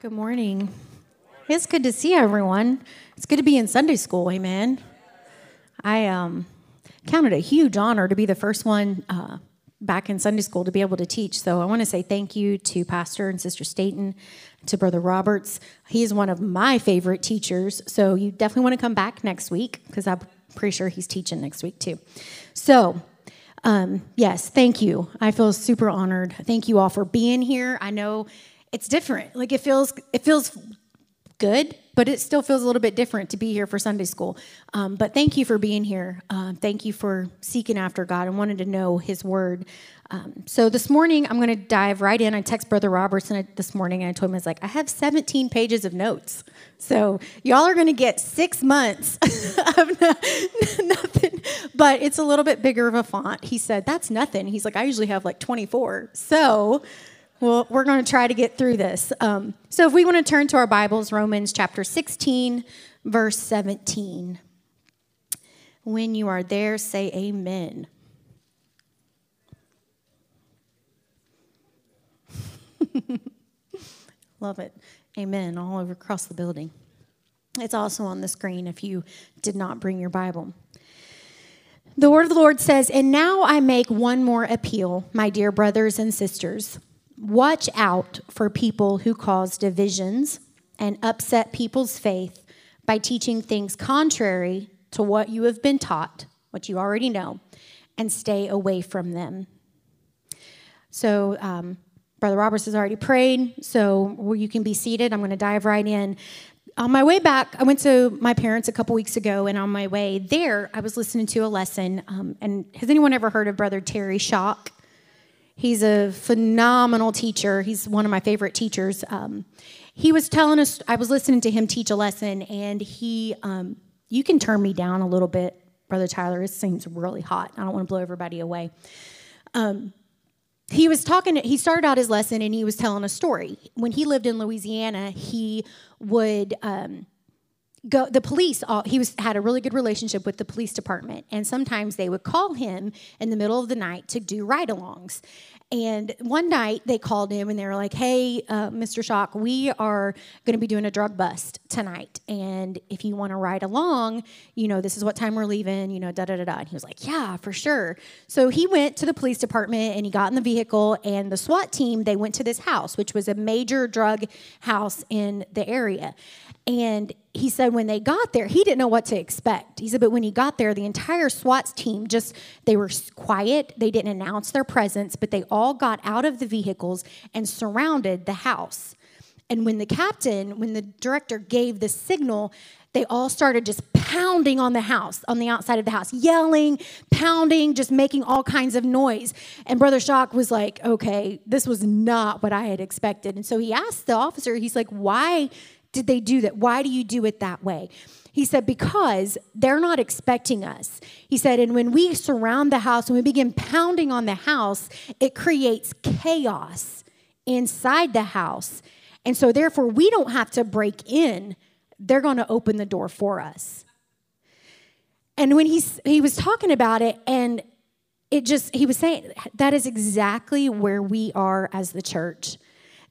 Good morning. It's good to see everyone. It's good to be in Sunday school. Amen. I um, counted a huge honor to be the first one uh, back in Sunday school to be able to teach. So I want to say thank you to Pastor and Sister Staten, to Brother Roberts. He is one of my favorite teachers. So you definitely want to come back next week because I'm pretty sure he's teaching next week too. So um, yes, thank you. I feel super honored. Thank you all for being here. I know it's different. Like it feels it feels good, but it still feels a little bit different to be here for Sunday school. Um, but thank you for being here. Uh, thank you for seeking after God and wanting to know His Word. Um, so this morning, I'm going to dive right in. I text Brother Robertson this morning, and I told him, I was like, I have 17 pages of notes. So y'all are going to get six months of nothing, but it's a little bit bigger of a font. He said, That's nothing. He's like, I usually have like 24. So well, we're going to try to get through this. Um, so, if we want to turn to our Bibles, Romans chapter 16, verse 17. When you are there, say amen. Love it. Amen. All over across the building. It's also on the screen if you did not bring your Bible. The word of the Lord says, And now I make one more appeal, my dear brothers and sisters. Watch out for people who cause divisions and upset people's faith by teaching things contrary to what you have been taught, what you already know, and stay away from them. So, um, Brother Roberts has already prayed, so you can be seated. I'm going to dive right in. On my way back, I went to my parents a couple weeks ago, and on my way there, I was listening to a lesson. Um, and has anyone ever heard of Brother Terry Shock? He's a phenomenal teacher. He's one of my favorite teachers. Um, he was telling us, I was listening to him teach a lesson, and he, um, you can turn me down a little bit, Brother Tyler. It seems really hot. I don't want to blow everybody away. Um, he was talking, he started out his lesson and he was telling a story. When he lived in Louisiana, he would, um, go the police all, he was had a really good relationship with the police department and sometimes they would call him in the middle of the night to do ride-alongs and one night they called him and they were like, hey, uh, Mr. Shock, we are going to be doing a drug bust tonight. And if you want to ride along, you know, this is what time we're leaving, you know, da da da da. And he was like, yeah, for sure. So he went to the police department and he got in the vehicle. And the SWAT team, they went to this house, which was a major drug house in the area. And he said when they got there, he didn't know what to expect. He said, but when he got there, the entire SWAT team just, they were quiet. They didn't announce their presence, but they all got out of the vehicles and surrounded the house. And when the captain, when the director gave the signal, they all started just pounding on the house, on the outside of the house, yelling, pounding, just making all kinds of noise. And Brother Shock was like, okay, this was not what I had expected. And so he asked the officer, he's like, why did they do that? Why do you do it that way? He said, because they're not expecting us. He said, and when we surround the house, when we begin pounding on the house, it creates chaos inside the house. And so, therefore, we don't have to break in, they're going to open the door for us. And when he, he was talking about it, and it just, he was saying, that is exactly where we are as the church.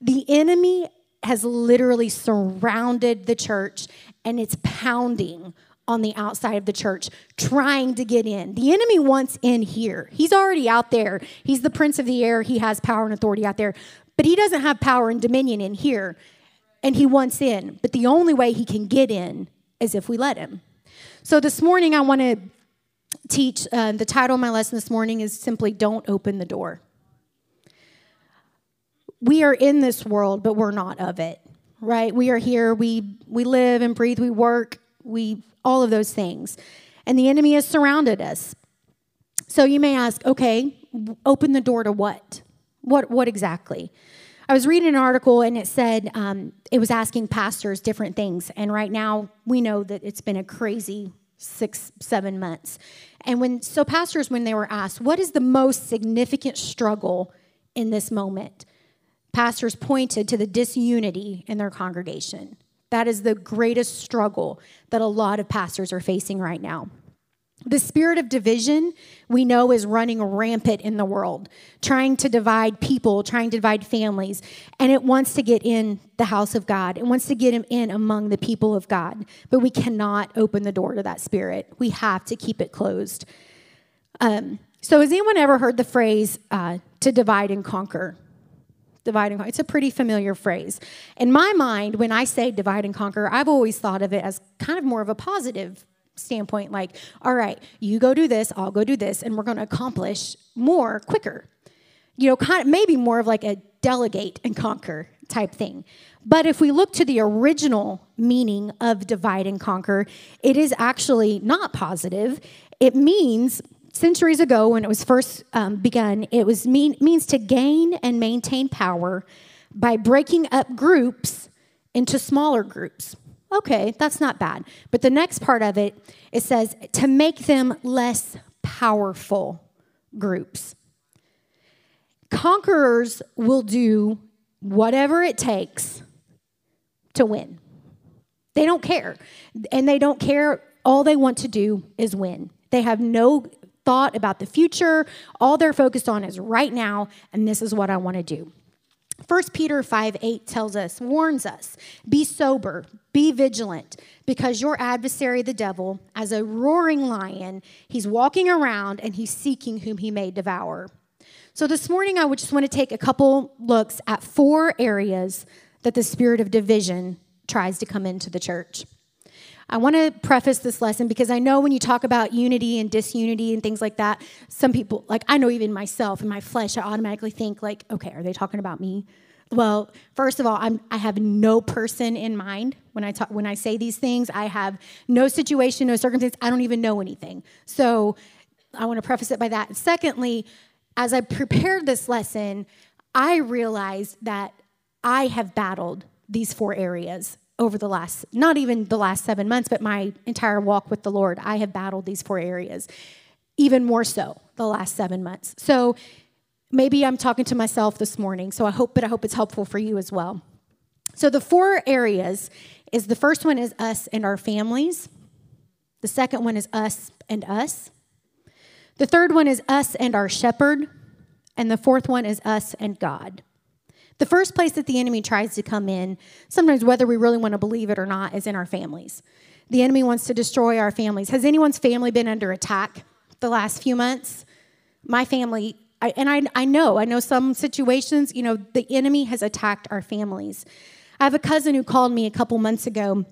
The enemy has literally surrounded the church and it's pounding on the outside of the church trying to get in. The enemy wants in here. He's already out there. He's the prince of the air. He has power and authority out there, but he doesn't have power and dominion in here. And he wants in. But the only way he can get in is if we let him. So this morning, I want to teach uh, the title of my lesson this morning is simply Don't Open the Door we are in this world, but we're not of it, right? We are here, we, we live and breathe, we work, we, all of those things. And the enemy has surrounded us. So you may ask, okay, open the door to what? What, what exactly? I was reading an article and it said um, it was asking pastors different things. And right now, we know that it's been a crazy six, seven months. And when, so pastors, when they were asked, what is the most significant struggle in this moment? Pastors pointed to the disunity in their congregation. That is the greatest struggle that a lot of pastors are facing right now. The spirit of division we know is running rampant in the world, trying to divide people, trying to divide families, and it wants to get in the house of God. It wants to get him in among the people of God. But we cannot open the door to that spirit. We have to keep it closed. Um, so, has anyone ever heard the phrase uh, to divide and conquer? Divide and conquer. It's a pretty familiar phrase. In my mind, when I say divide and conquer, I've always thought of it as kind of more of a positive standpoint like, all right, you go do this, I'll go do this, and we're going to accomplish more quicker. You know, kind of maybe more of like a delegate and conquer type thing. But if we look to the original meaning of divide and conquer, it is actually not positive. It means centuries ago when it was first um, begun, it was mean, means to gain and maintain power by breaking up groups into smaller groups. Okay, that's not bad. But the next part of it, it says to make them less powerful groups. Conquerors will do whatever it takes to win. They don't care. And they don't care. All they want to do is win. They have no thought about the future. All they're focused on is right now, and this is what I want to do. 1 Peter 5 8 tells us, warns us, be sober, be vigilant, because your adversary, the devil, as a roaring lion, he's walking around and he's seeking whom he may devour. So this morning, I would just want to take a couple looks at four areas that the spirit of division tries to come into the church. I want to preface this lesson because I know when you talk about unity and disunity and things like that, some people, like I know even myself in my flesh, I automatically think like, okay, are they talking about me? Well, first of all, I'm, I have no person in mind when I talk when I say these things. I have no situation, no circumstance. I don't even know anything. So I want to preface it by that. Secondly, as I prepared this lesson, I realized that I have battled these four areas over the last, not even the last seven months, but my entire walk with the Lord, I have battled these four areas, even more so the last seven months. So maybe I'm talking to myself this morning, so I hope, but I hope it's helpful for you as well. So the four areas is the first one is us and our families. The second one is us and us. The third one is us and our shepherd. And the fourth one is us and God. The first place that the enemy tries to come in, sometimes whether we really want to believe it or not, is in our families. The enemy wants to destroy our families. Has anyone's family been under attack the last few months? My family, I, and I, I know, I know some situations, you know, the enemy has attacked our families. I have a cousin who called me a couple months ago,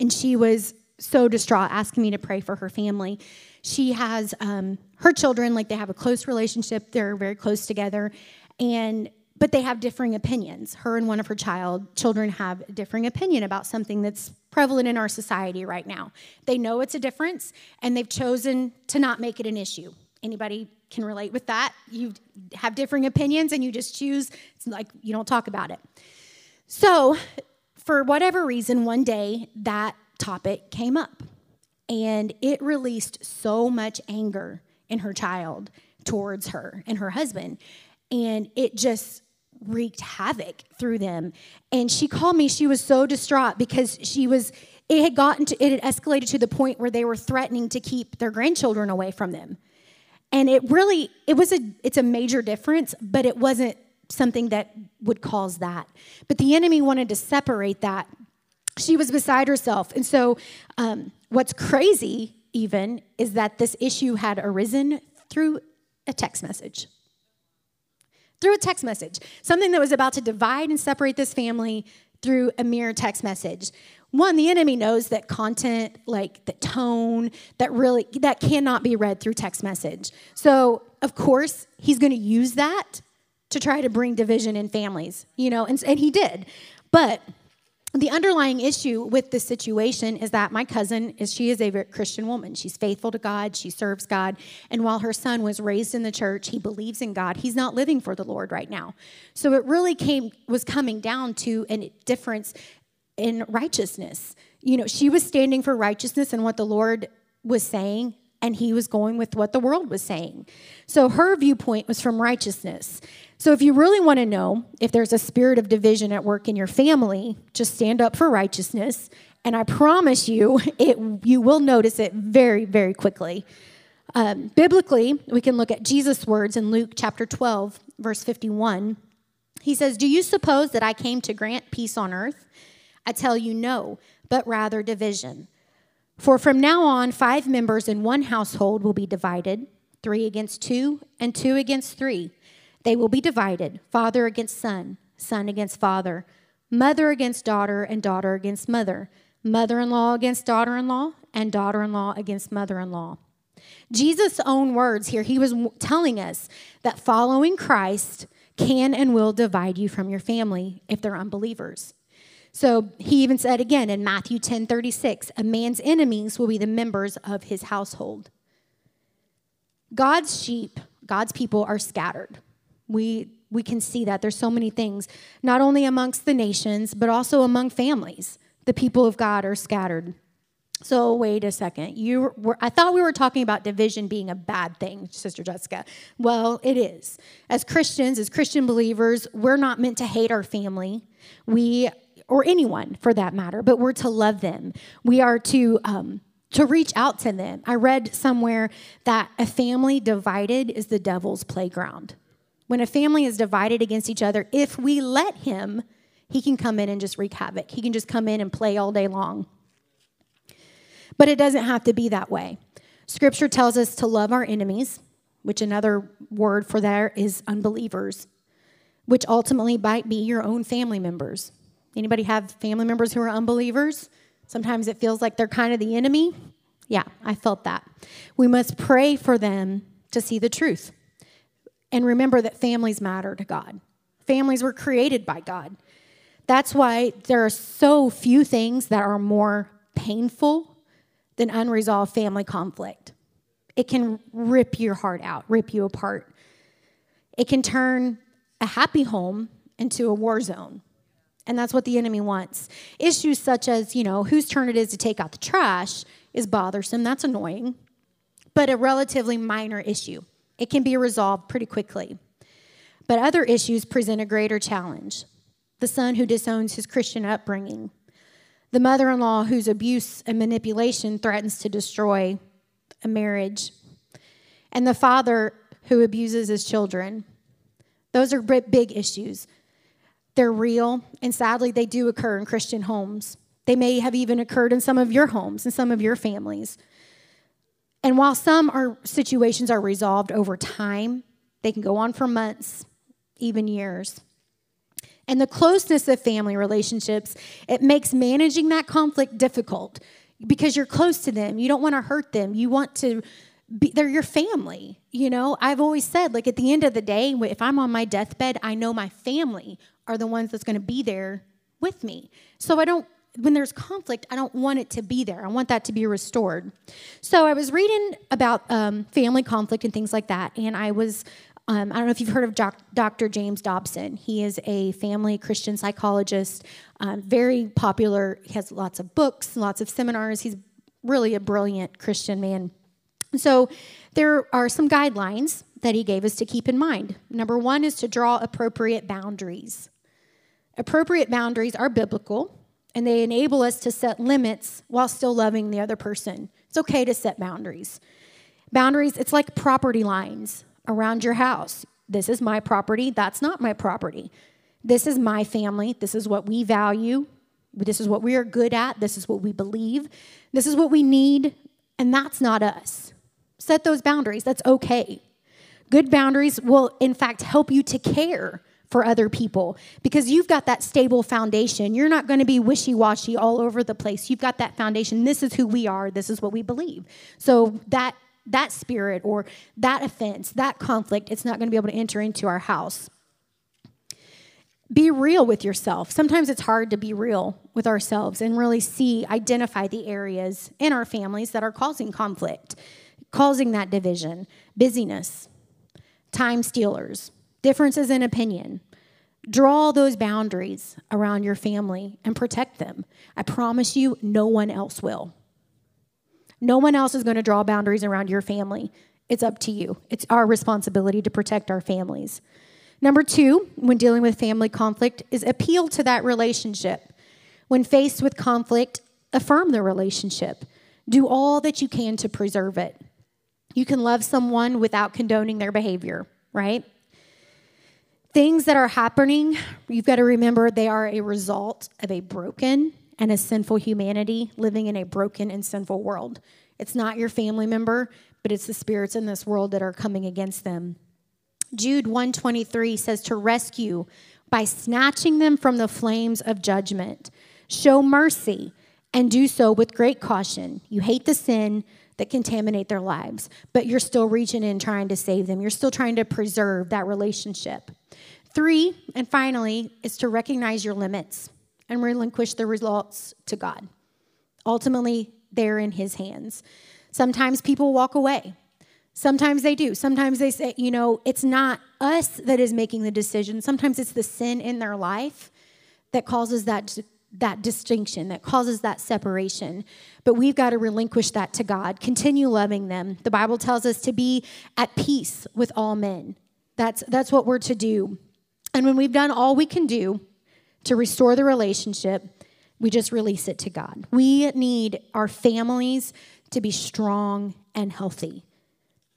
and she was so distraught, asking me to pray for her family. She has um, her children, like they have a close relationship, they're very close together. And but they have differing opinions. Her and one of her child children have a differing opinion about something that's prevalent in our society right now. They know it's a difference and they've chosen to not make it an issue. Anybody can relate with that? You have differing opinions and you just choose it's like you don't talk about it. So, for whatever reason one day that topic came up and it released so much anger in her child towards her and her husband and it just wreaked havoc through them. And she called me, she was so distraught because she was it had gotten to it had escalated to the point where they were threatening to keep their grandchildren away from them. And it really it was a it's a major difference, but it wasn't something that would cause that. But the enemy wanted to separate that. She was beside herself. And so um, what's crazy even is that this issue had arisen through a text message through a text message, something that was about to divide and separate this family through a mere text message. One, the enemy knows that content, like the tone, that really that cannot be read through text message. So, of course, he's going to use that to try to bring division in families, you know, and, and he did. But the underlying issue with this situation is that my cousin is she is a Christian woman. She's faithful to God, she serves God, and while her son was raised in the church, he believes in God. He's not living for the Lord right now. So it really came was coming down to a difference in righteousness. You know, she was standing for righteousness and what the Lord was saying and he was going with what the world was saying. So her viewpoint was from righteousness. So, if you really want to know if there's a spirit of division at work in your family, just stand up for righteousness. And I promise you, it, you will notice it very, very quickly. Um, biblically, we can look at Jesus' words in Luke chapter 12, verse 51. He says, Do you suppose that I came to grant peace on earth? I tell you, no, but rather division. For from now on, five members in one household will be divided three against two, and two against three. They will be divided father against son, son against father, mother against daughter, and daughter against mother, mother in law against daughter in law, and daughter in law against mother in law. Jesus' own words here, he was telling us that following Christ can and will divide you from your family if they're unbelievers. So he even said again in Matthew 10 36, a man's enemies will be the members of his household. God's sheep, God's people are scattered. We, we can see that. There's so many things, not only amongst the nations, but also among families. The people of God are scattered. So wait a second. You were, I thought we were talking about division being a bad thing, Sister Jessica. Well, it is. As Christians, as Christian believers, we're not meant to hate our family. We or anyone for that matter, but we're to love them. We are to um, to reach out to them. I read somewhere that a family divided is the devil's playground. When a family is divided against each other, if we let him, he can come in and just wreak havoc. He can just come in and play all day long. But it doesn't have to be that way. Scripture tells us to love our enemies, which another word for that is unbelievers, which ultimately might be your own family members. Anybody have family members who are unbelievers? Sometimes it feels like they're kind of the enemy. Yeah, I felt that. We must pray for them to see the truth. And remember that families matter to God. Families were created by God. That's why there are so few things that are more painful than unresolved family conflict. It can rip your heart out, rip you apart. It can turn a happy home into a war zone. And that's what the enemy wants. Issues such as, you know, whose turn it is to take out the trash is bothersome. That's annoying, but a relatively minor issue. It can be resolved pretty quickly. But other issues present a greater challenge the son who disowns his Christian upbringing, the mother in law whose abuse and manipulation threatens to destroy a marriage, and the father who abuses his children. Those are big issues. They're real, and sadly, they do occur in Christian homes. They may have even occurred in some of your homes and some of your families. And while some are, situations are resolved over time, they can go on for months, even years. And the closeness of family relationships, it makes managing that conflict difficult because you're close to them. You don't want to hurt them. You want to be, they're your family. You know, I've always said, like, at the end of the day, if I'm on my deathbed, I know my family are the ones that's going to be there with me. So I don't when there's conflict, I don't want it to be there. I want that to be restored. So I was reading about um, family conflict and things like that, and I was. Um, I don't know if you've heard of Dr. James Dobson. He is a family Christian psychologist, um, very popular. He has lots of books, lots of seminars. He's really a brilliant Christian man. So, there are some guidelines that he gave us to keep in mind. Number one is to draw appropriate boundaries. Appropriate boundaries are biblical, and they enable us to set limits while still loving the other person. It's okay to set boundaries. Boundaries, it's like property lines around your house. This is my property, that's not my property. This is my family, this is what we value, this is what we are good at, this is what we believe, this is what we need, and that's not us. Set those boundaries, that's okay. Good boundaries will, in fact, help you to care for other people because you've got that stable foundation. You're not going to be wishy washy all over the place. You've got that foundation. This is who we are, this is what we believe. So that that spirit or that offense, that conflict, it's not going to be able to enter into our house. Be real with yourself. Sometimes it's hard to be real with ourselves and really see, identify the areas in our families that are causing conflict, causing that division, busyness, time stealers, differences in opinion. Draw those boundaries around your family and protect them. I promise you, no one else will. No one else is going to draw boundaries around your family. It's up to you. It's our responsibility to protect our families. Number two, when dealing with family conflict, is appeal to that relationship. When faced with conflict, affirm the relationship. Do all that you can to preserve it. You can love someone without condoning their behavior, right? Things that are happening, you've got to remember they are a result of a broken and a sinful humanity living in a broken and sinful world. It's not your family member, but it's the spirits in this world that are coming against them. Jude 123 says to rescue by snatching them from the flames of judgment. Show mercy and do so with great caution. You hate the sin that contaminate their lives, but you're still reaching in trying to save them. You're still trying to preserve that relationship. Three, and finally, is to recognize your limits and relinquish the results to God. Ultimately, they're in His hands. Sometimes people walk away. Sometimes they do. Sometimes they say, you know, it's not us that is making the decision. Sometimes it's the sin in their life that causes that that distinction, that causes that separation. But we've got to relinquish that to God. Continue loving them. The Bible tells us to be at peace with all men. That's that's what we're to do. And when we've done all we can do to restore the relationship, we just release it to God. We need our families to be strong and healthy.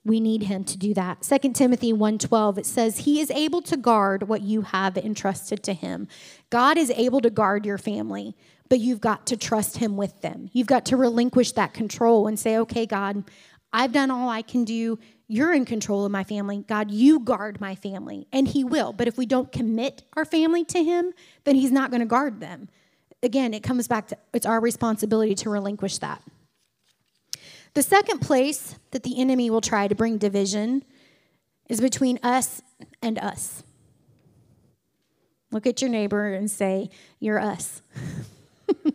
We need him to do that. 2 Timothy 1:12 it says he is able to guard what you have entrusted to him. God is able to guard your family, but you've got to trust him with them. You've got to relinquish that control and say, "Okay, God, I've done all I can do. You're in control of my family. God, you guard my family." And he will. But if we don't commit our family to him, then he's not going to guard them. Again, it comes back to it's our responsibility to relinquish that. The second place that the enemy will try to bring division is between us and us. Look at your neighbor and say, You're us.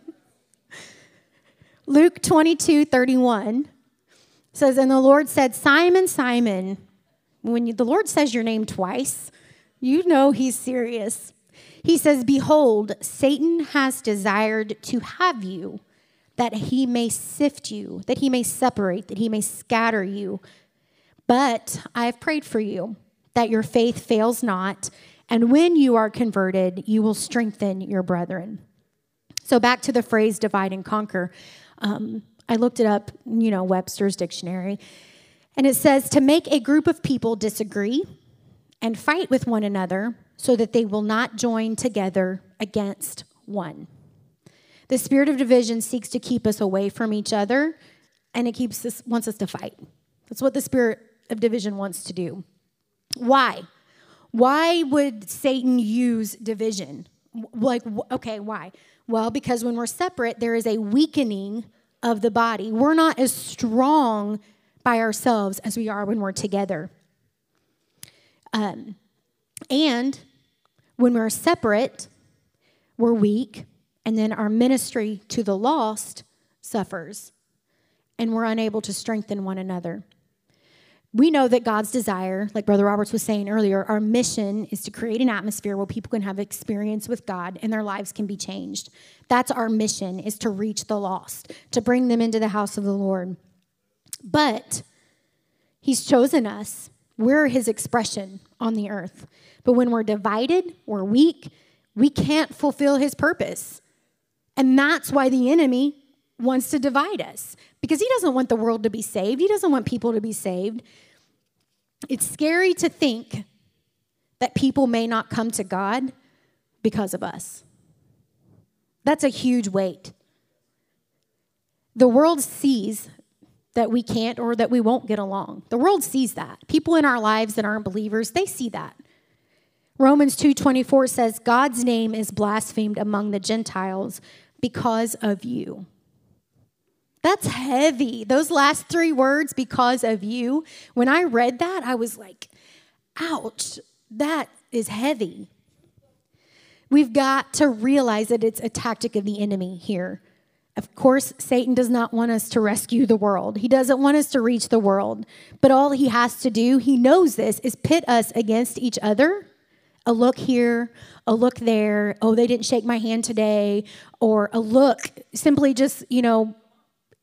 Luke 22 31 says, And the Lord said, Simon, Simon, when you, the Lord says your name twice, you know he's serious. He says, Behold, Satan has desired to have you that he may sift you, that he may separate, that he may scatter you. But I have prayed for you that your faith fails not, and when you are converted, you will strengthen your brethren. So back to the phrase divide and conquer. Um, I looked it up, you know, Webster's dictionary, and it says to make a group of people disagree and fight with one another so that they will not join together against one. The spirit of division seeks to keep us away from each other and it keeps us wants us to fight. That's what the spirit of division wants to do. Why? Why would Satan use division? Like okay, why? Well, because when we're separate, there is a weakening of the body. We're not as strong by ourselves as we are when we're together. Um, and when we're separate, we're weak, and then our ministry to the lost suffers, and we're unable to strengthen one another. We know that God's desire, like Brother Roberts was saying earlier, our mission is to create an atmosphere where people can have experience with God and their lives can be changed. That's our mission is to reach the lost, to bring them into the house of the Lord. But he's chosen us. We're his expression on the earth. But when we're divided, we're weak, we can't fulfill his purpose. And that's why the enemy wants to divide us because he doesn't want the world to be saved. He doesn't want people to be saved. It's scary to think that people may not come to God because of us. That's a huge weight. The world sees that we can't or that we won't get along. The world sees that. People in our lives that aren't believers, they see that. Romans 2:24 says God's name is blasphemed among the Gentiles because of you. That's heavy. Those last three words, because of you, when I read that, I was like, ouch, that is heavy. We've got to realize that it's a tactic of the enemy here. Of course, Satan does not want us to rescue the world. He doesn't want us to reach the world. But all he has to do, he knows this, is pit us against each other. A look here, a look there. Oh, they didn't shake my hand today. Or a look, simply just, you know,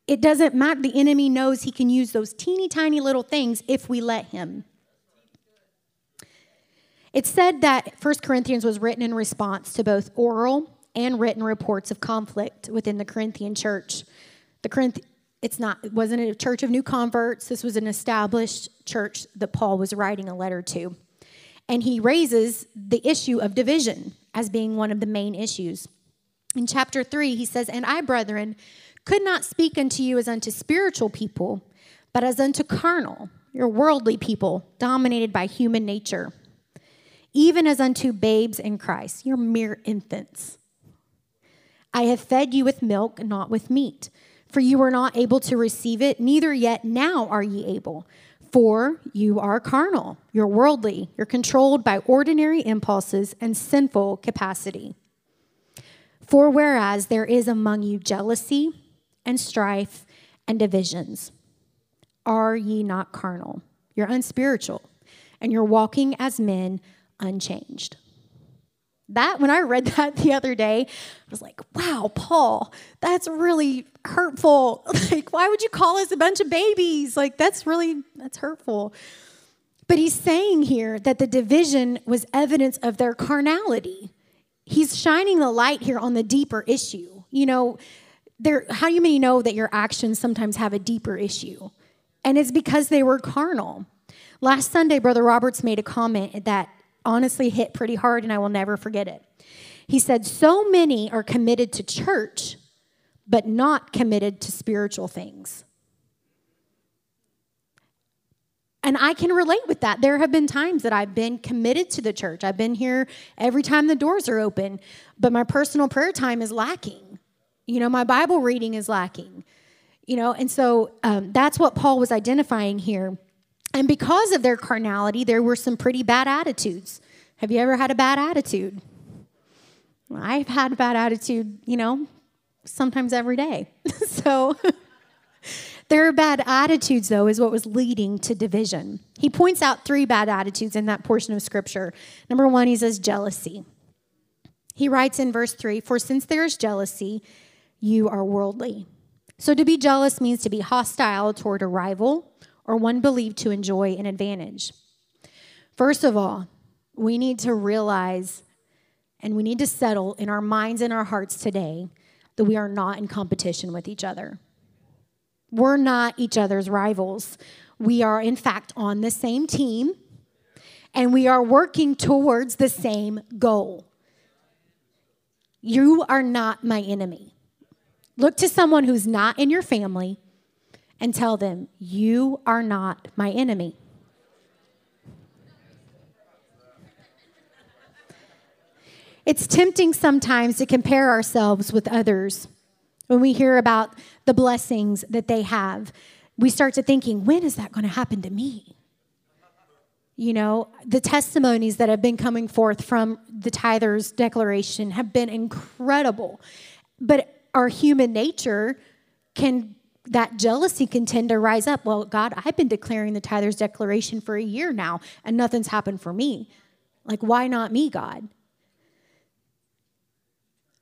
it doesn't matter. The enemy knows he can use those teeny tiny little things if we let him. It's said that 1 Corinthians was written in response to both oral and written reports of conflict within the Corinthian church. The Corinth, it's not, it wasn't a church of new converts. This was an established church that Paul was writing a letter to. And he raises the issue of division as being one of the main issues. In chapter 3, he says, And I, brethren, could not speak unto you as unto spiritual people, but as unto carnal, your worldly people, dominated by human nature, even as unto babes in Christ, your mere infants. I have fed you with milk, not with meat, for you were not able to receive it, neither yet now are ye able. For you are carnal, you're worldly, you're controlled by ordinary impulses and sinful capacity. For whereas there is among you jealousy and strife and divisions, are ye not carnal? You're unspiritual, and you're walking as men unchanged. That, when I read that the other day, I was like, wow, Paul, that's really hurtful. Like, why would you call us a bunch of babies? Like, that's really, that's hurtful. But he's saying here that the division was evidence of their carnality. He's shining the light here on the deeper issue. You know, there, how do you may know that your actions sometimes have a deeper issue? And it's because they were carnal. Last Sunday, Brother Roberts made a comment that honestly hit pretty hard, and I will never forget it. He said, So many are committed to church, but not committed to spiritual things. And I can relate with that. There have been times that I've been committed to the church. I've been here every time the doors are open, but my personal prayer time is lacking. You know, my Bible reading is lacking. You know, and so um, that's what Paul was identifying here. And because of their carnality, there were some pretty bad attitudes. Have you ever had a bad attitude? I've had a bad attitude, you know, sometimes every day. so their bad attitudes, though, is what was leading to division. He points out three bad attitudes in that portion of scripture. Number one, he says jealousy. He writes in verse three For since there is jealousy, you are worldly. So to be jealous means to be hostile toward a rival or one believed to enjoy an advantage. First of all, we need to realize and we need to settle in our minds and our hearts today that we are not in competition with each other. We're not each other's rivals. We are, in fact, on the same team and we are working towards the same goal. You are not my enemy. Look to someone who's not in your family and tell them, You are not my enemy. It's tempting sometimes to compare ourselves with others. When we hear about the blessings that they have, we start to thinking, when is that going to happen to me? You know, the testimonies that have been coming forth from the tithers declaration have been incredible. But our human nature can that jealousy can tend to rise up. Well, God, I've been declaring the tither's declaration for a year now, and nothing's happened for me. Like, why not me, God?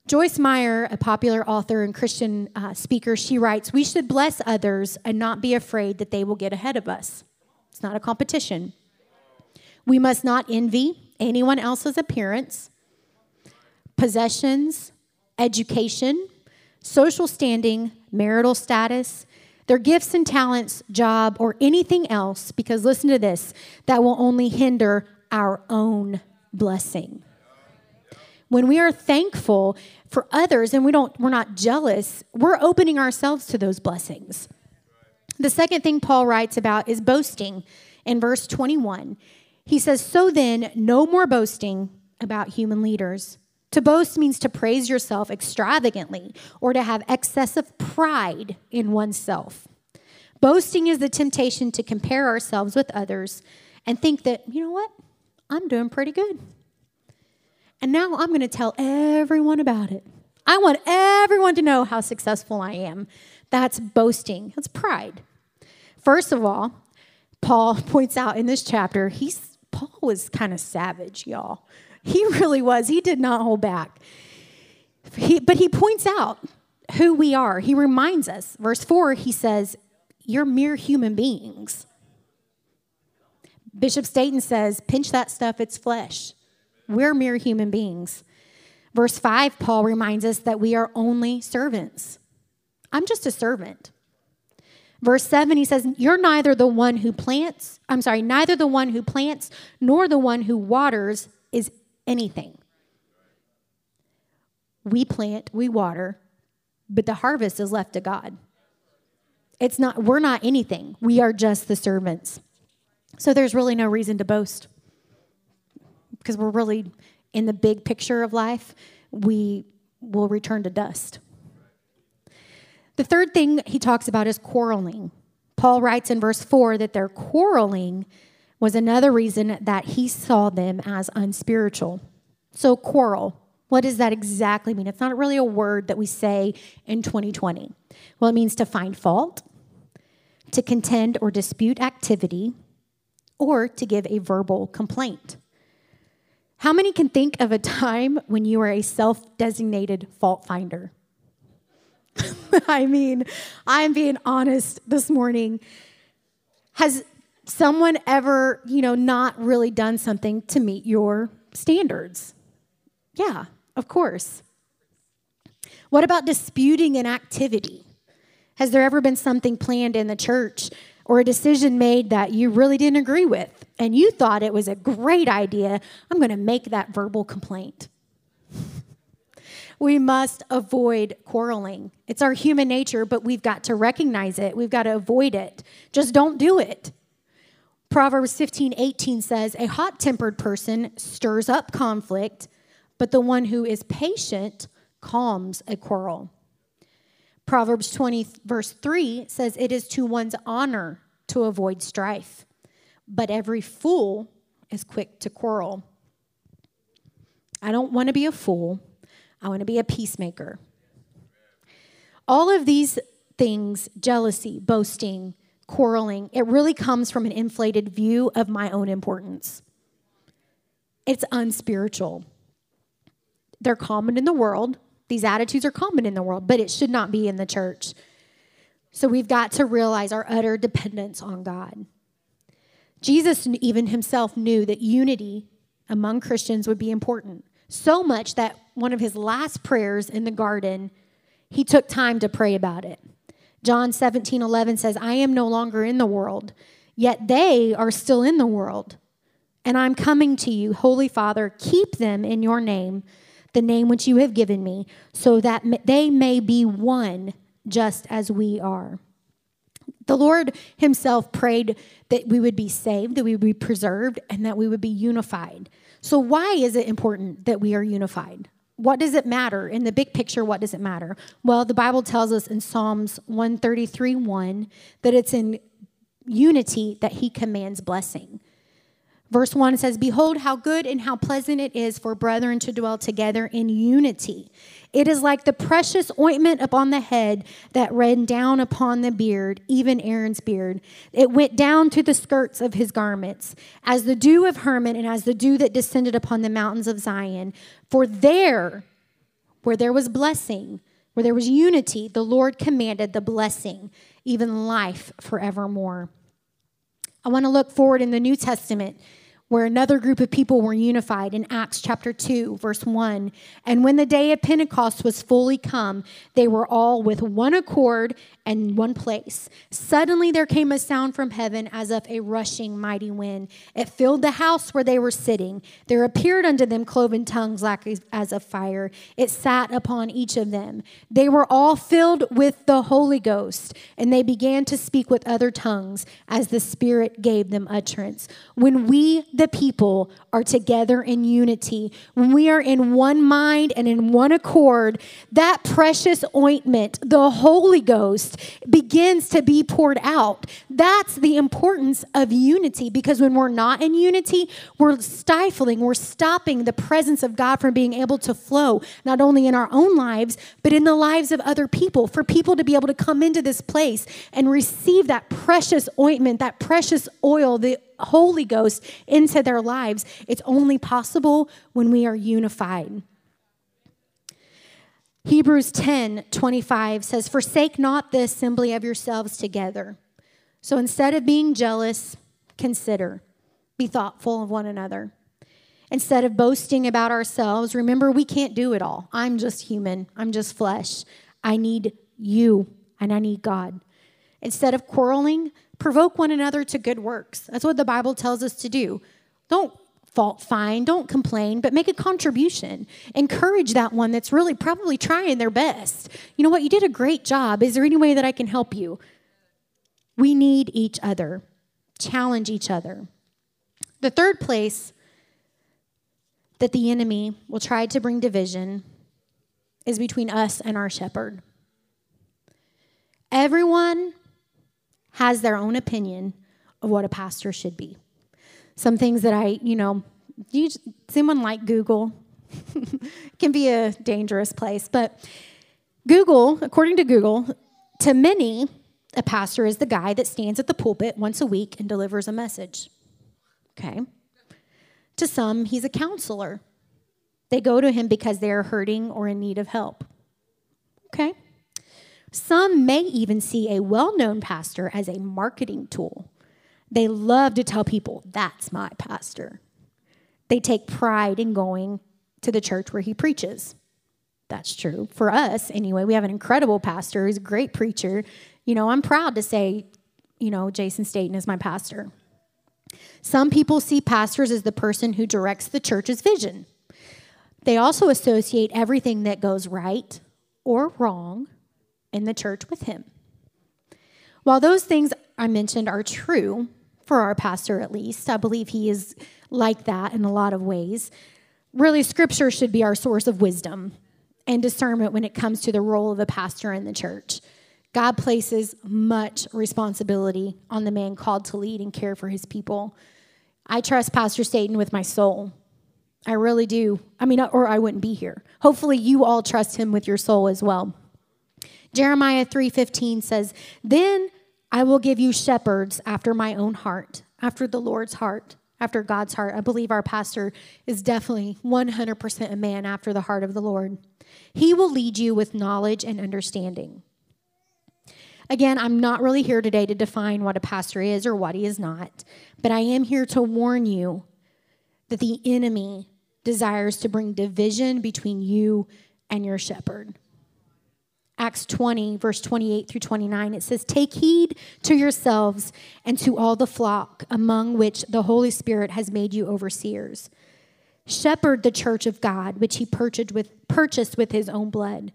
Joyce Meyer, a popular author and Christian uh, speaker, she writes, We should bless others and not be afraid that they will get ahead of us. It's not a competition. We must not envy anyone else's appearance, possessions, education, social standing, marital status, their gifts and talents, job, or anything else, because listen to this, that will only hinder our own blessing. When we are thankful for others and we don't we're not jealous, we're opening ourselves to those blessings. The second thing Paul writes about is boasting in verse 21. He says, "So then, no more boasting about human leaders." To boast means to praise yourself extravagantly or to have excessive pride in oneself. Boasting is the temptation to compare ourselves with others and think that, you know what, I'm doing pretty good. And now I'm going to tell everyone about it. I want everyone to know how successful I am. That's boasting, that's pride. First of all, Paul points out in this chapter, he's Paul was kind of savage, y'all. He really was. He did not hold back. He, but he points out who we are. He reminds us. Verse 4, he says, You're mere human beings. Bishop Staten says, Pinch that stuff, it's flesh. We're mere human beings. Verse 5, Paul reminds us that we are only servants. I'm just a servant. Verse 7, he says, You're neither the one who plants, I'm sorry, neither the one who plants nor the one who waters is anything. We plant, we water, but the harvest is left to God. It's not, we're not anything. We are just the servants. So there's really no reason to boast because we're really in the big picture of life, we will return to dust. The third thing he talks about is quarreling. Paul writes in verse 4 that their quarreling was another reason that he saw them as unspiritual. So, quarrel, what does that exactly mean? It's not really a word that we say in 2020. Well, it means to find fault, to contend or dispute activity, or to give a verbal complaint. How many can think of a time when you were a self designated fault finder? I mean, I'm being honest this morning. Has someone ever, you know, not really done something to meet your standards? Yeah, of course. What about disputing an activity? Has there ever been something planned in the church or a decision made that you really didn't agree with and you thought it was a great idea, I'm going to make that verbal complaint. we must avoid quarreling. It's our human nature, but we've got to recognize it. We've got to avoid it. Just don't do it. Proverbs 15 18 says, A hot tempered person stirs up conflict, but the one who is patient calms a quarrel. Proverbs 20, verse 3 says, It is to one's honor to avoid strife, but every fool is quick to quarrel. I don't want to be a fool, I want to be a peacemaker. All of these things jealousy, boasting, quarreling it really comes from an inflated view of my own importance. It's unspiritual. They're common in the world, these attitudes are common in the world, but it should not be in the church. So we've got to realize our utter dependence on God. Jesus even himself knew that unity among Christians would be important. So much that one of his last prayers in the garden, he took time to pray about it. John 17, 11 says, I am no longer in the world, yet they are still in the world. And I'm coming to you, Holy Father, keep them in your name the name which you have given me, so that they may be one just as we are. The Lord Himself prayed that we would be saved, that we would be preserved, and that we would be unified. So, why is it important that we are unified? What does it matter? In the big picture, what does it matter? Well, the Bible tells us in Psalms 133 1 that it's in unity that He commands blessing. Verse 1 says, Behold, how good and how pleasant it is for brethren to dwell together in unity. It is like the precious ointment upon the head that ran down upon the beard, even Aaron's beard. It went down to the skirts of his garments, as the dew of Hermon and as the dew that descended upon the mountains of Zion. For there, where there was blessing, where there was unity, the Lord commanded the blessing, even life forevermore. I want to look forward in the New Testament where another group of people were unified in Acts chapter 2, verse 1. And when the day of Pentecost was fully come, they were all with one accord and one place. Suddenly there came a sound from heaven as of a rushing mighty wind. It filled the house where they were sitting. There appeared unto them cloven tongues like as of fire. It sat upon each of them. They were all filled with the Holy Ghost, and they began to speak with other tongues as the Spirit gave them utterance. When we, the people are together in unity, when we are in one mind and in one accord, that precious ointment, the Holy Ghost, begins to be poured out. That's the importance of unity because when we're not in unity, we're stifling, we're stopping the presence of God from being able to flow, not only in our own lives, but in the lives of other people. For people to be able to come into this place and receive that precious ointment, that precious oil, the Holy Ghost into their lives, it's only possible when we are unified. Hebrews 10 25 says, Forsake not the assembly of yourselves together. So instead of being jealous, consider, be thoughtful of one another. Instead of boasting about ourselves, remember we can't do it all. I'm just human, I'm just flesh. I need you and I need God. Instead of quarreling, provoke one another to good works. That's what the Bible tells us to do. Don't fault find, don't complain, but make a contribution. Encourage that one that's really probably trying their best. You know what? You did a great job. Is there any way that I can help you? We need each other, challenge each other. The third place that the enemy will try to bring division is between us and our shepherd. Everyone has their own opinion of what a pastor should be. Some things that I, you know, you, someone like Google can be a dangerous place, but Google, according to Google, to many, a pastor is the guy that stands at the pulpit once a week and delivers a message. Okay. To some, he's a counselor. They go to him because they are hurting or in need of help. Okay. Some may even see a well known pastor as a marketing tool. They love to tell people, that's my pastor. They take pride in going to the church where he preaches. That's true. For us, anyway, we have an incredible pastor He's a great preacher. You know, I'm proud to say, you know, Jason Staten is my pastor. Some people see pastors as the person who directs the church's vision. They also associate everything that goes right or wrong in the church with him. While those things I mentioned are true, for our pastor at least, I believe he is like that in a lot of ways. Really, scripture should be our source of wisdom and discernment when it comes to the role of a pastor in the church. God places much responsibility on the man called to lead and care for his people. I trust Pastor Staten with my soul. I really do. I mean, or I wouldn't be here. Hopefully, you all trust him with your soul as well. Jeremiah 3:15 says, "Then I will give you shepherds after my own heart, after the Lord's heart, after God's heart." I believe our pastor is definitely 100% a man after the heart of the Lord. He will lead you with knowledge and understanding. Again, I'm not really here today to define what a pastor is or what he is not, but I am here to warn you that the enemy desires to bring division between you and your shepherd. Acts 20, verse 28 through 29, it says, Take heed to yourselves and to all the flock among which the Holy Spirit has made you overseers. Shepherd the church of God, which he purchased with, purchased with his own blood.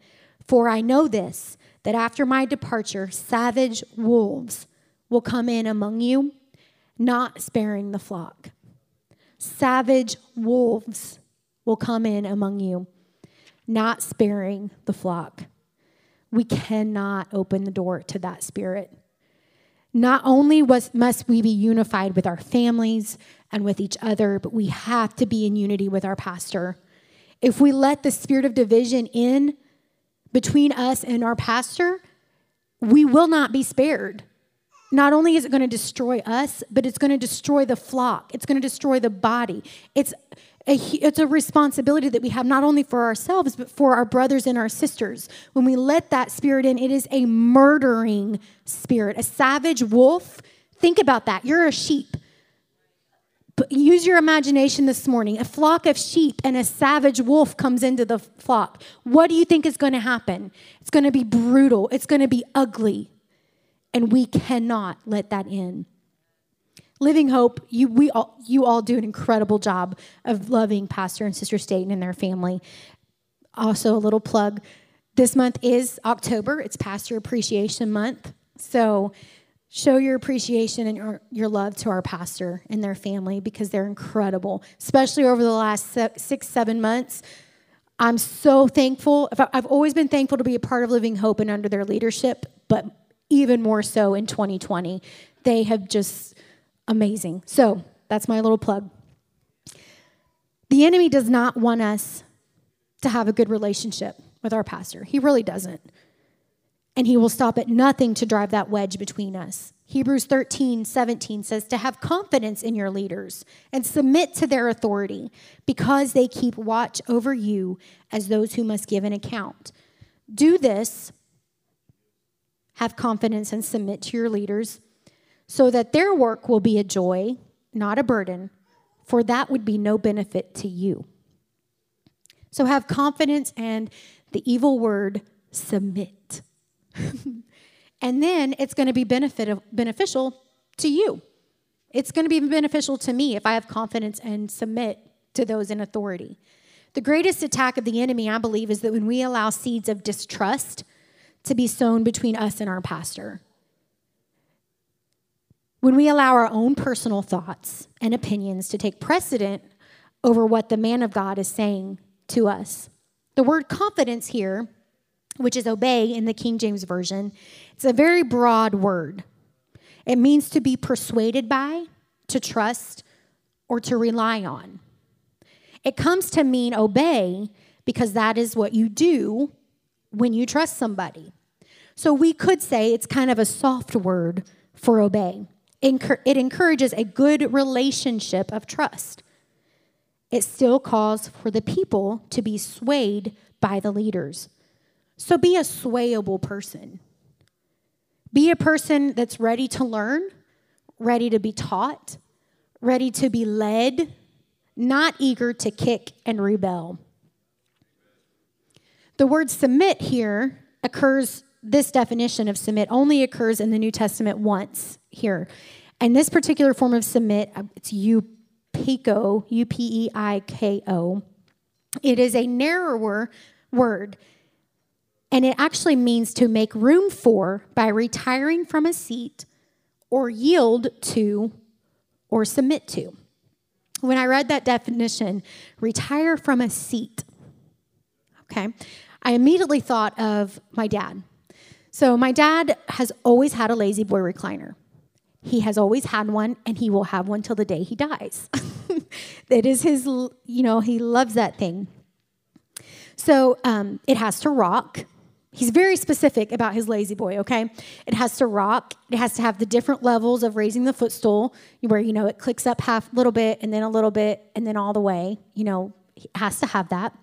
For I know this, that after my departure, savage wolves will come in among you, not sparing the flock. Savage wolves will come in among you, not sparing the flock we cannot open the door to that spirit. Not only was, must we be unified with our families and with each other, but we have to be in unity with our pastor. If we let the spirit of division in between us and our pastor, we will not be spared. Not only is it going to destroy us, but it's going to destroy the flock. It's going to destroy the body. It's a, it's a responsibility that we have not only for ourselves, but for our brothers and our sisters. When we let that spirit in, it is a murdering spirit, a savage wolf. Think about that. You're a sheep. But use your imagination this morning. A flock of sheep and a savage wolf comes into the flock. What do you think is going to happen? It's going to be brutal, it's going to be ugly. And we cannot let that in. Living Hope, you, we all, you all do an incredible job of loving Pastor and Sister Staten and their family. Also, a little plug this month is October, it's Pastor Appreciation Month. So, show your appreciation and your, your love to our pastor and their family because they're incredible, especially over the last six, seven months. I'm so thankful. I've always been thankful to be a part of Living Hope and under their leadership, but even more so in 2020. They have just amazing. So that's my little plug. The enemy does not want us to have a good relationship with our pastor. He really doesn't. And he will stop at nothing to drive that wedge between us. Hebrews 13, 17 says to have confidence in your leaders and submit to their authority because they keep watch over you as those who must give an account. Do this, have confidence and submit to your leaders so that their work will be a joy, not a burden, for that would be no benefit to you. So have confidence and the evil word submit. and then it's going to be benefit, beneficial to you. It's going to be beneficial to me if I have confidence and submit to those in authority. The greatest attack of the enemy, I believe, is that when we allow seeds of distrust to be sown between us and our pastor. When we allow our own personal thoughts and opinions to take precedent over what the man of God is saying to us. The word confidence here which is obey in the King James Version, it's a very broad word. It means to be persuaded by, to trust, or to rely on. It comes to mean obey because that is what you do when you trust somebody. So we could say it's kind of a soft word for obey. It encourages a good relationship of trust. It still calls for the people to be swayed by the leaders. So be a swayable person. Be a person that's ready to learn, ready to be taught, ready to be led, not eager to kick and rebel. The word submit here occurs, this definition of submit only occurs in the New Testament once here. And this particular form of submit, uh, it's eupeiko, U P E I K O. It is a narrower word and it actually means to make room for by retiring from a seat or yield to or submit to. When I read that definition, retire from a seat, okay, I immediately thought of my dad. So, my dad has always had a La-Z-Boy recliner. He has always had one, and he will have one till the day he dies. it is his, you know, he loves that thing. So, um, it has to rock. He's very specific about his La-Z-Boy, okay? It has to rock. It has to have the different levels of raising the footstool where, you know, it clicks up half a little bit and then a little bit and then all the way. You know, it has to have that.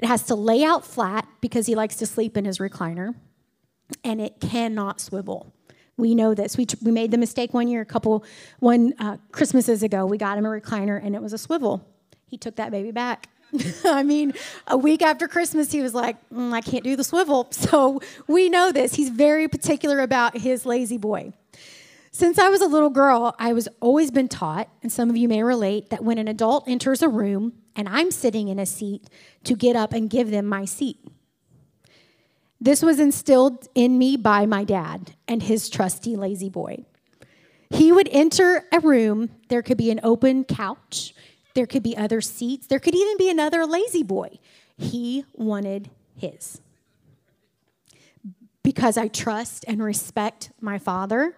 It has to lay out flat because he likes to sleep in his recliner. And it cannot swivel. We know this. We, we made the mistake one year, a couple, one uh, Christmases ago. We got him a recliner and it was a swivel. He took that baby back I mean, a week after Christmas, he was like, mm, I can't do the swivel. So we know this. He's very particular about his La-Z-Boy. Since I was a little girl, I was always been taught, and some of you may relate, that when an adult enters a room and I'm sitting in a seat, to get up and give them my seat. This was instilled in me by my dad and his trusty La-Z-Boy. He would enter a room, there could be an open couch, there could be other seats. There could even be another La-Z-Boy. He wanted his. Because I trust and respect my father,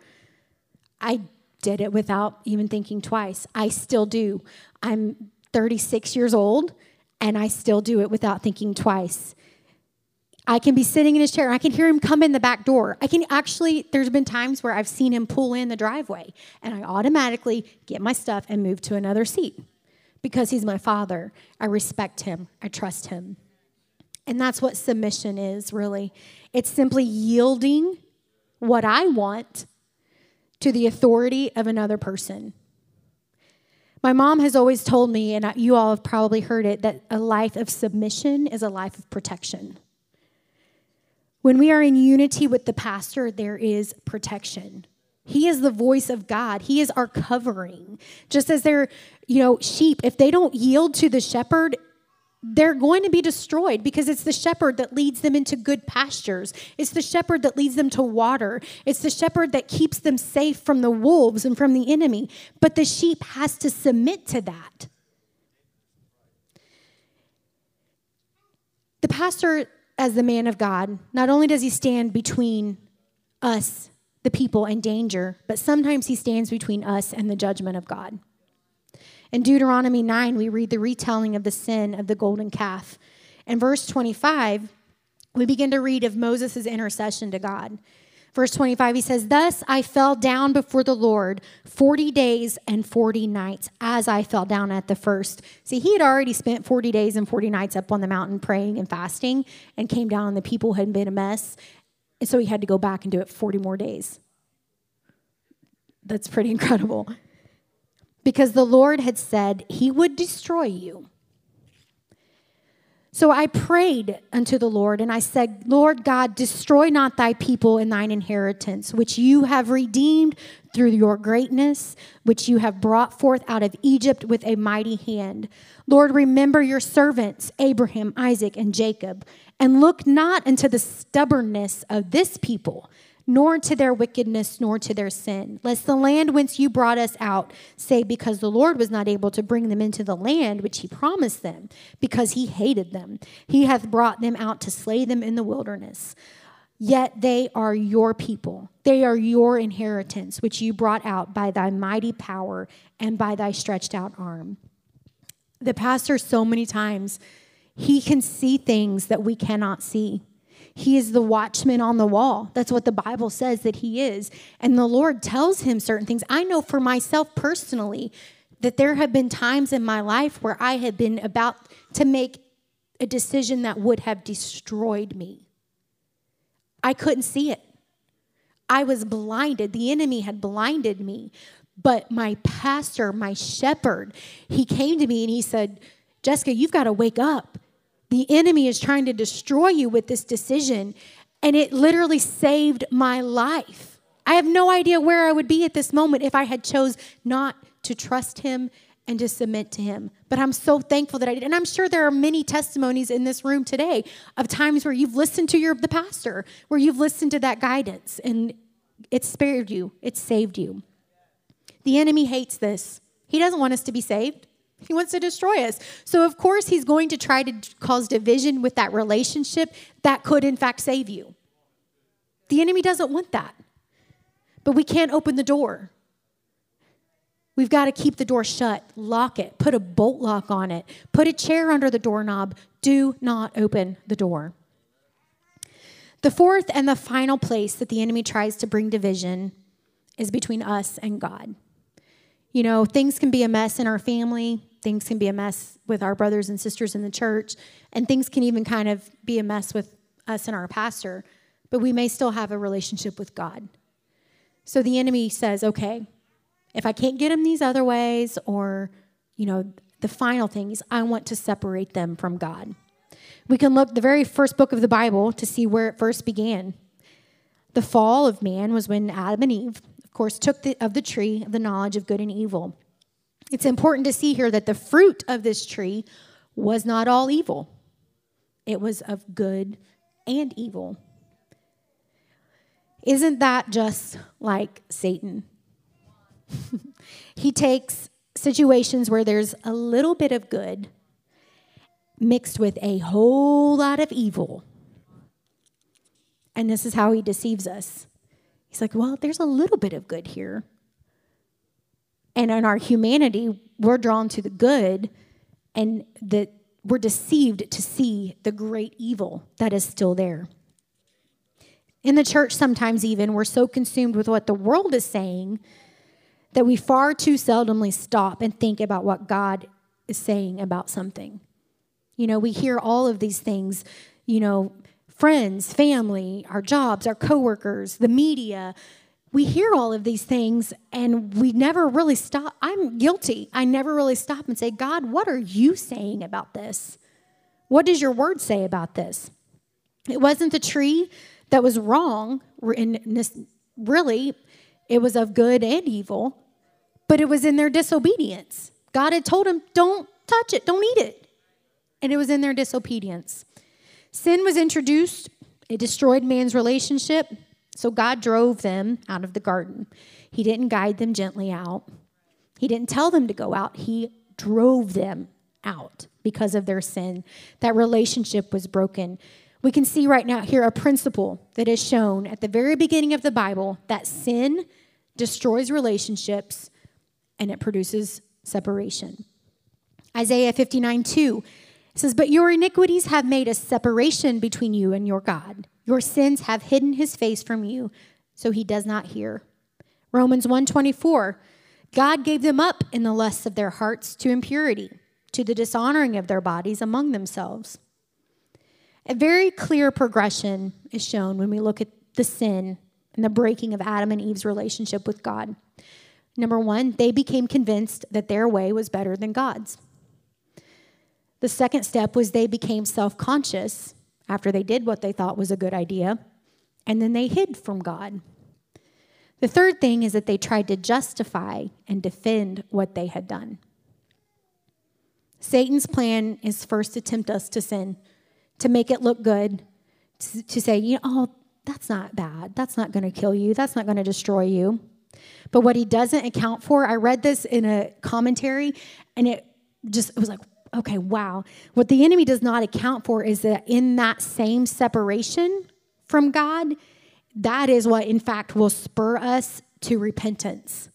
I did it without even thinking twice. I still do. I'm 36 years old and I still do it without thinking twice. I can be sitting in his chair. I can hear him come in the back door. I can actually, there's been times where I've seen him pull in the driveway and I automatically get my stuff and move to another seat because he's my father. I respect him, I trust him. And that's what submission is really. It's simply yielding what I want to the authority of another person. My mom has always told me, and you all have probably heard it, that a life of submission is a life of protection. When we are in unity with the pastor, there is protection. He is the voice of God. He is our covering. Just as they're, you know, sheep, if they don't yield to the shepherd, they're going to be destroyed because it's the shepherd that leads them into good pastures. It's the shepherd that leads them to water. It's the shepherd that keeps them safe from the wolves and from the enemy. But the sheep has to submit to that. The pastor, as the man of God, not only does he stand between us the people in danger, but sometimes he stands between us and the judgment of God. In Deuteronomy 9, we read the retelling of the sin of the golden calf. In verse 25, we begin to read of Moses' intercession to God. Verse 25, he says, Thus I fell down before the Lord 40 days and 40 nights as I fell down at the first. See, he had already spent 40 days and 40 nights up on the mountain praying and fasting and came down, and the people had been a mess. And so he had to go back and do it 40 more days. That's pretty incredible. Because the Lord had said he would destroy you. So I prayed unto the Lord, and I said, Lord God, destroy not thy people and thine inheritance, which you have redeemed through your greatness, which you have brought forth out of Egypt with a mighty hand. Lord, remember your servants, Abraham, Isaac, and Jacob, and look not unto the stubbornness of this people nor to their wickedness, nor to their sin. Lest the land whence you brought us out say, because the Lord was not able to bring them into the land which he promised them, because he hated them. He hath brought them out to slay them in the wilderness. Yet they are your people. They are your inheritance, which you brought out by thy mighty power and by thy stretched out arm. The pastor, so many times, he can see things that we cannot see. He is the watchman on the wall. That's what the Bible says that he is. And the Lord tells him certain things. I know for myself personally that there have been times in my life where I have been about to make a decision that would have destroyed me. I couldn't see it. I was blinded. The enemy had blinded me. But my pastor, my shepherd, he came to me and he said, Jessica, you've got to wake up. The enemy is trying to destroy you with this decision, and it literally saved my life. I have no idea where I would be at this moment if I had chose not to trust him and to submit to him. But I'm so thankful that I did. And I'm sure there are many testimonies in this room today of times where you've listened to your the pastor, where you've listened to that guidance and it spared you, it saved you. The enemy hates this. He doesn't want us to be saved. He wants to destroy us. So, of course, he's going to try to cause division with that relationship that could, in fact, save you. The enemy doesn't want that. But we can't open the door. We've got to keep the door shut, lock it, put a bolt lock on it, put a chair under the doorknob. Do not open the door. The fourth and the final place that the enemy tries to bring division is between us and God. You know, things can be a mess in our family, things can be a mess with our brothers and sisters in the church, and things can even kind of be a mess with us and our pastor, but we may still have a relationship with God. So the enemy says, okay, if I can't get them these other ways, or, you know, the final things, I want to separate them from God. We can look the very first book of the Bible to see where it first began. The fall of man was when Adam and Eve, of course, took the, of the tree of the knowledge of good and evil. It's important to see here that the fruit of this tree was not all evil, it was of good and evil. Isn't that just like Satan? he takes situations where there's a little bit of good mixed with a whole lot of evil. And this is how he deceives us. He's like, well, there's a little bit of good here. And in our humanity, we're drawn to the good and that we're deceived to see the great evil that is still there. In the church, sometimes even, we're so consumed with what the world is saying that we far too seldomly stop and think about what God is saying about something. You know, we hear all of these things, you know, friends, family, our jobs, our coworkers, the media, we hear all of these things and we never really stop. I'm guilty. I never really stop and say, God, what are you saying about this? What does your word say about this? It wasn't the tree that was wrong, really, it was of good and evil, but it was in their disobedience. God had told them, don't touch it, don't eat it. And it was in their disobedience. Sin was introduced, it destroyed man's relationship so God drove them out of the garden. He didn't guide them gently out, He didn't tell them to go out. He drove them out because of their sin. That relationship was broken. We can see right now here a principle that is shown at the very beginning of the Bible that sin destroys relationships and it produces separation. Isaiah 59 2 says, But your iniquities have made a separation between you and your God. Your sins have hidden his face from you, so he does not hear. Romans 124 God gave them up in the lusts of their hearts to impurity, to the dishonoring of their bodies among themselves. A very clear progression is shown when we look at the sin and the breaking of Adam and Eve's relationship with God. Number one, they became convinced that their way was better than God's. The second step was they became self conscious after they did what they thought was a good idea, and then they hid from God. The third thing is that they tried to justify and defend what they had done. Satan's plan is first to tempt us to sin, to make it look good, to, to say, you know, oh, that's not bad. That's not going to kill you. That's not going to destroy you. But what he doesn't account for, I read this in a commentary and it just it was like, okay, wow. What the enemy does not account for is that in that same separation from God, that is what, in fact, will spur us to repentance.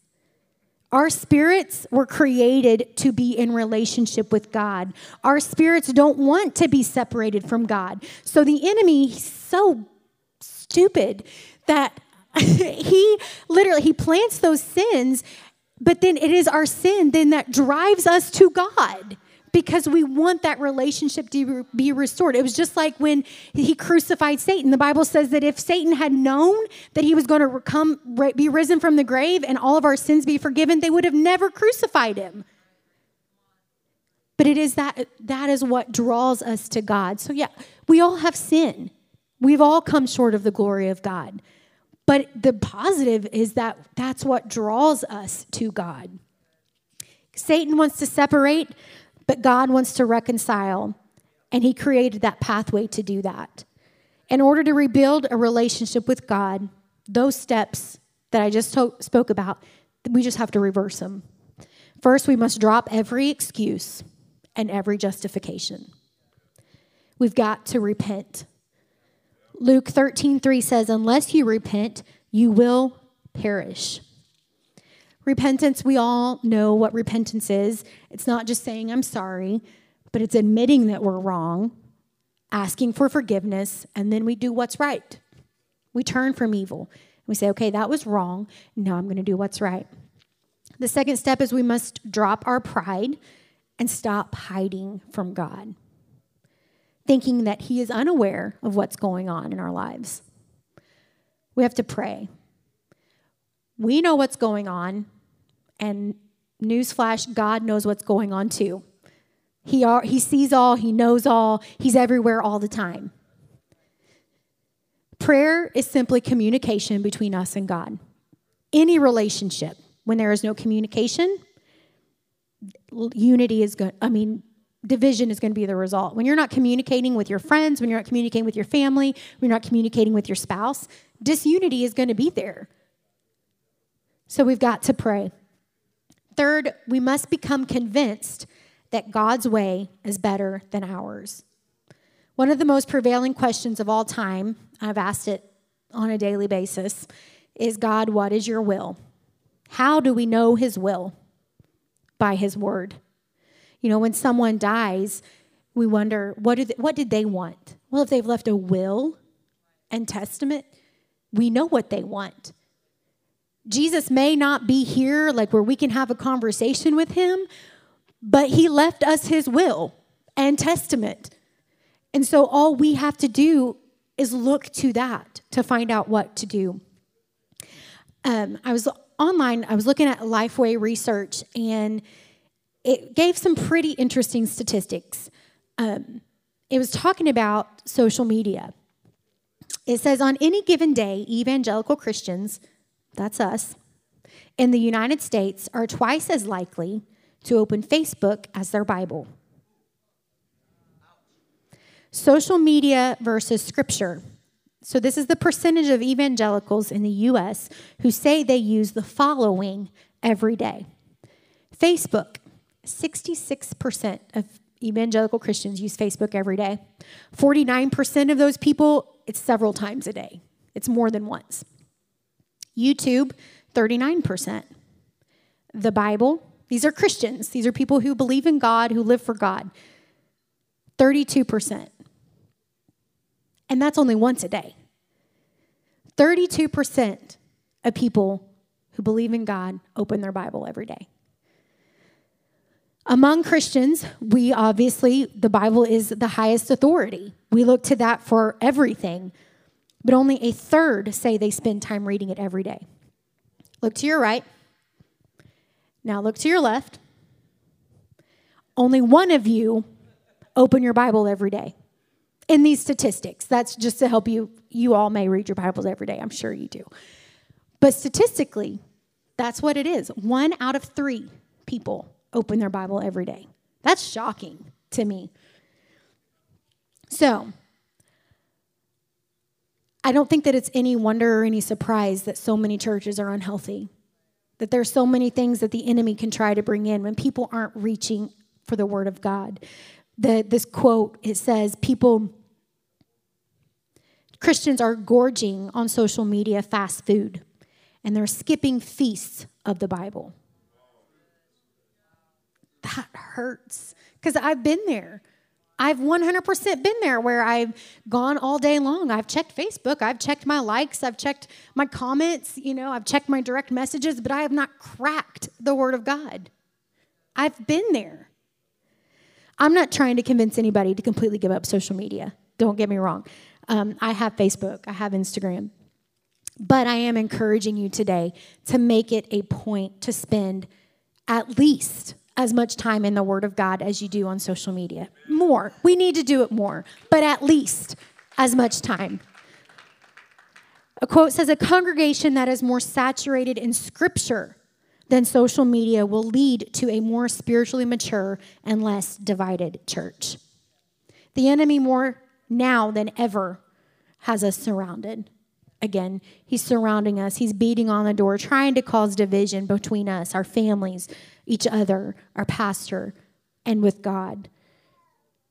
Our spirits were created to be in relationship with God. Our spirits don't want to be separated from God. So the enemy, he's so stupid that he literally he plants those sins, but then it is our sin then that drives us to God because we want that relationship to be restored. It was just like when he crucified Satan. The Bible says that if Satan had known that he was going to come, be risen from the grave and all of our sins be forgiven, they would have never crucified him. But it is that that is what draws us to God. So yeah, we all have sin. We've all come short of the glory of God. But the positive is that that's what draws us to God. Satan wants to separate but God wants to reconcile, and He created that pathway to do that. In order to rebuild a relationship with God, those steps that I just to- spoke about, we just have to reverse them. First, we must drop every excuse and every justification. We've got to repent. Luke 13, 3 says, Unless you repent, you will perish. Repentance, we all know what repentance is. It's not just saying, I'm sorry, but it's admitting that we're wrong, asking for forgiveness, and then we do what's right. We turn from evil. We say, okay, that was wrong. Now I'm going to do what's right. The second step is we must drop our pride and stop hiding from God, thinking that He is unaware of what's going on in our lives. We have to pray. We know what's going on. And newsflash, God knows what's going on too. He, are, he sees all, He knows all, He's everywhere all the time. Prayer is simply communication between us and God. Any relationship, when there is no communication, unity is going I mean, division is going to be the result. When you're not communicating with your friends, when you're not communicating with your family, when you're not communicating with your spouse, disunity is going to be there. So we've got to pray. Third, we must become convinced that God's way is better than ours. One of the most prevailing questions of all time, I've asked it on a daily basis, is God, what is your will? How do we know his will? By his word. You know, when someone dies, we wonder, what did, they, what did they want? Well, if they've left a will and testament, we know what they want. Jesus may not be here, like where we can have a conversation with him, but he left us his will and testament. And so all we have to do is look to that to find out what to do. Um, I was online, I was looking at Lifeway research, and it gave some pretty interesting statistics. Um, it was talking about social media. It says on any given day, evangelical Christians that's us, in the United States are twice as likely to open Facebook as their Bible. Social media versus scripture. So, this is the percentage of evangelicals in the US who say they use the following every day Facebook. 66% of evangelical Christians use Facebook every day. 49% of those people, it's several times a day, it's more than once. YouTube, 39%. The Bible, these are Christians, these are people who believe in God, who live for God, 32%. And that's only once a day. 32% of people who believe in God open their Bible every day. Among Christians, we obviously, the Bible is the highest authority. We look to that for everything, but only a third say they spend time reading it every day. Look to your right. Now look to your left. Only one of you open your Bible every day. In these statistics, that's just to help you. You all may read your Bibles every day, I'm sure you do. But statistically, that's what it is. One out of three people open their Bible every day. That's shocking to me. So, I don't think that it's any wonder or any surprise that so many churches are unhealthy. That there's so many things that the enemy can try to bring in when people aren't reaching for the word of God. The, this quote it says people Christians are gorging on social media fast food and they're skipping feasts of the Bible. That hurts because I've been there. I've 100% been there where I've gone all day long. I've checked Facebook, I've checked my likes, I've checked my comments, you know, I've checked my direct messages, but I have not cracked the Word of God. I've been there. I'm not trying to convince anybody to completely give up social media. Don't get me wrong. Um, I have Facebook, I have Instagram. But I am encouraging you today to make it a point to spend at least as much time in the Word of God as you do on social media. More. We need to do it more, but at least as much time. A quote says A congregation that is more saturated in Scripture than social media will lead to a more spiritually mature and less divided church. The enemy, more now than ever, has us surrounded. Again, he's surrounding us, he's beating on the door, trying to cause division between us, our families, each other, our pastor, and with God.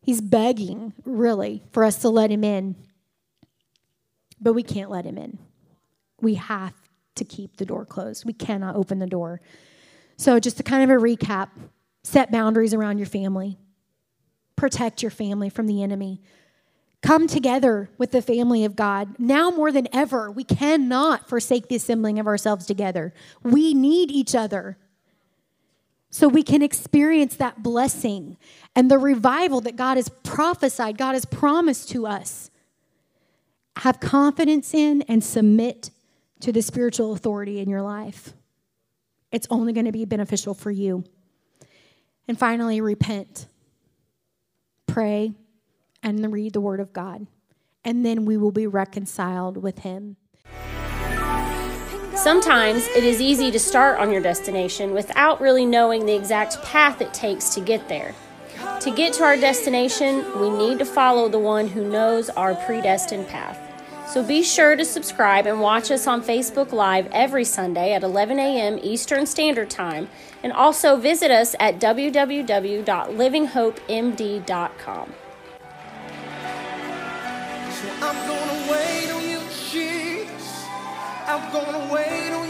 He's begging, really, for us to let him in. But we can't let him in. We have to keep the door closed. We cannot open the door. So, just to kind of a recap set boundaries around your family, protect your family from the enemy. Come together with the family of God. Now more than ever, we cannot forsake the assembling of ourselves together. We need each other so we can experience that blessing and the revival that God has prophesied, God has promised to us. Have confidence in and submit to the spiritual authority in your life. It's only going to be beneficial for you. And finally, repent, pray, and read the Word of God. And then we will be reconciled with Him. Sometimes it is easy to start on your destination without really knowing the exact path it takes to get there. To get to our destination, we need to follow the one who knows our predestined path. So be sure to subscribe and watch us on Facebook Live every Sunday at 11 a.m. Eastern Standard Time, and also visit us at www.livinghopemd.com. So I'm gonna wait on you, Jesus. I'm gonna wait on.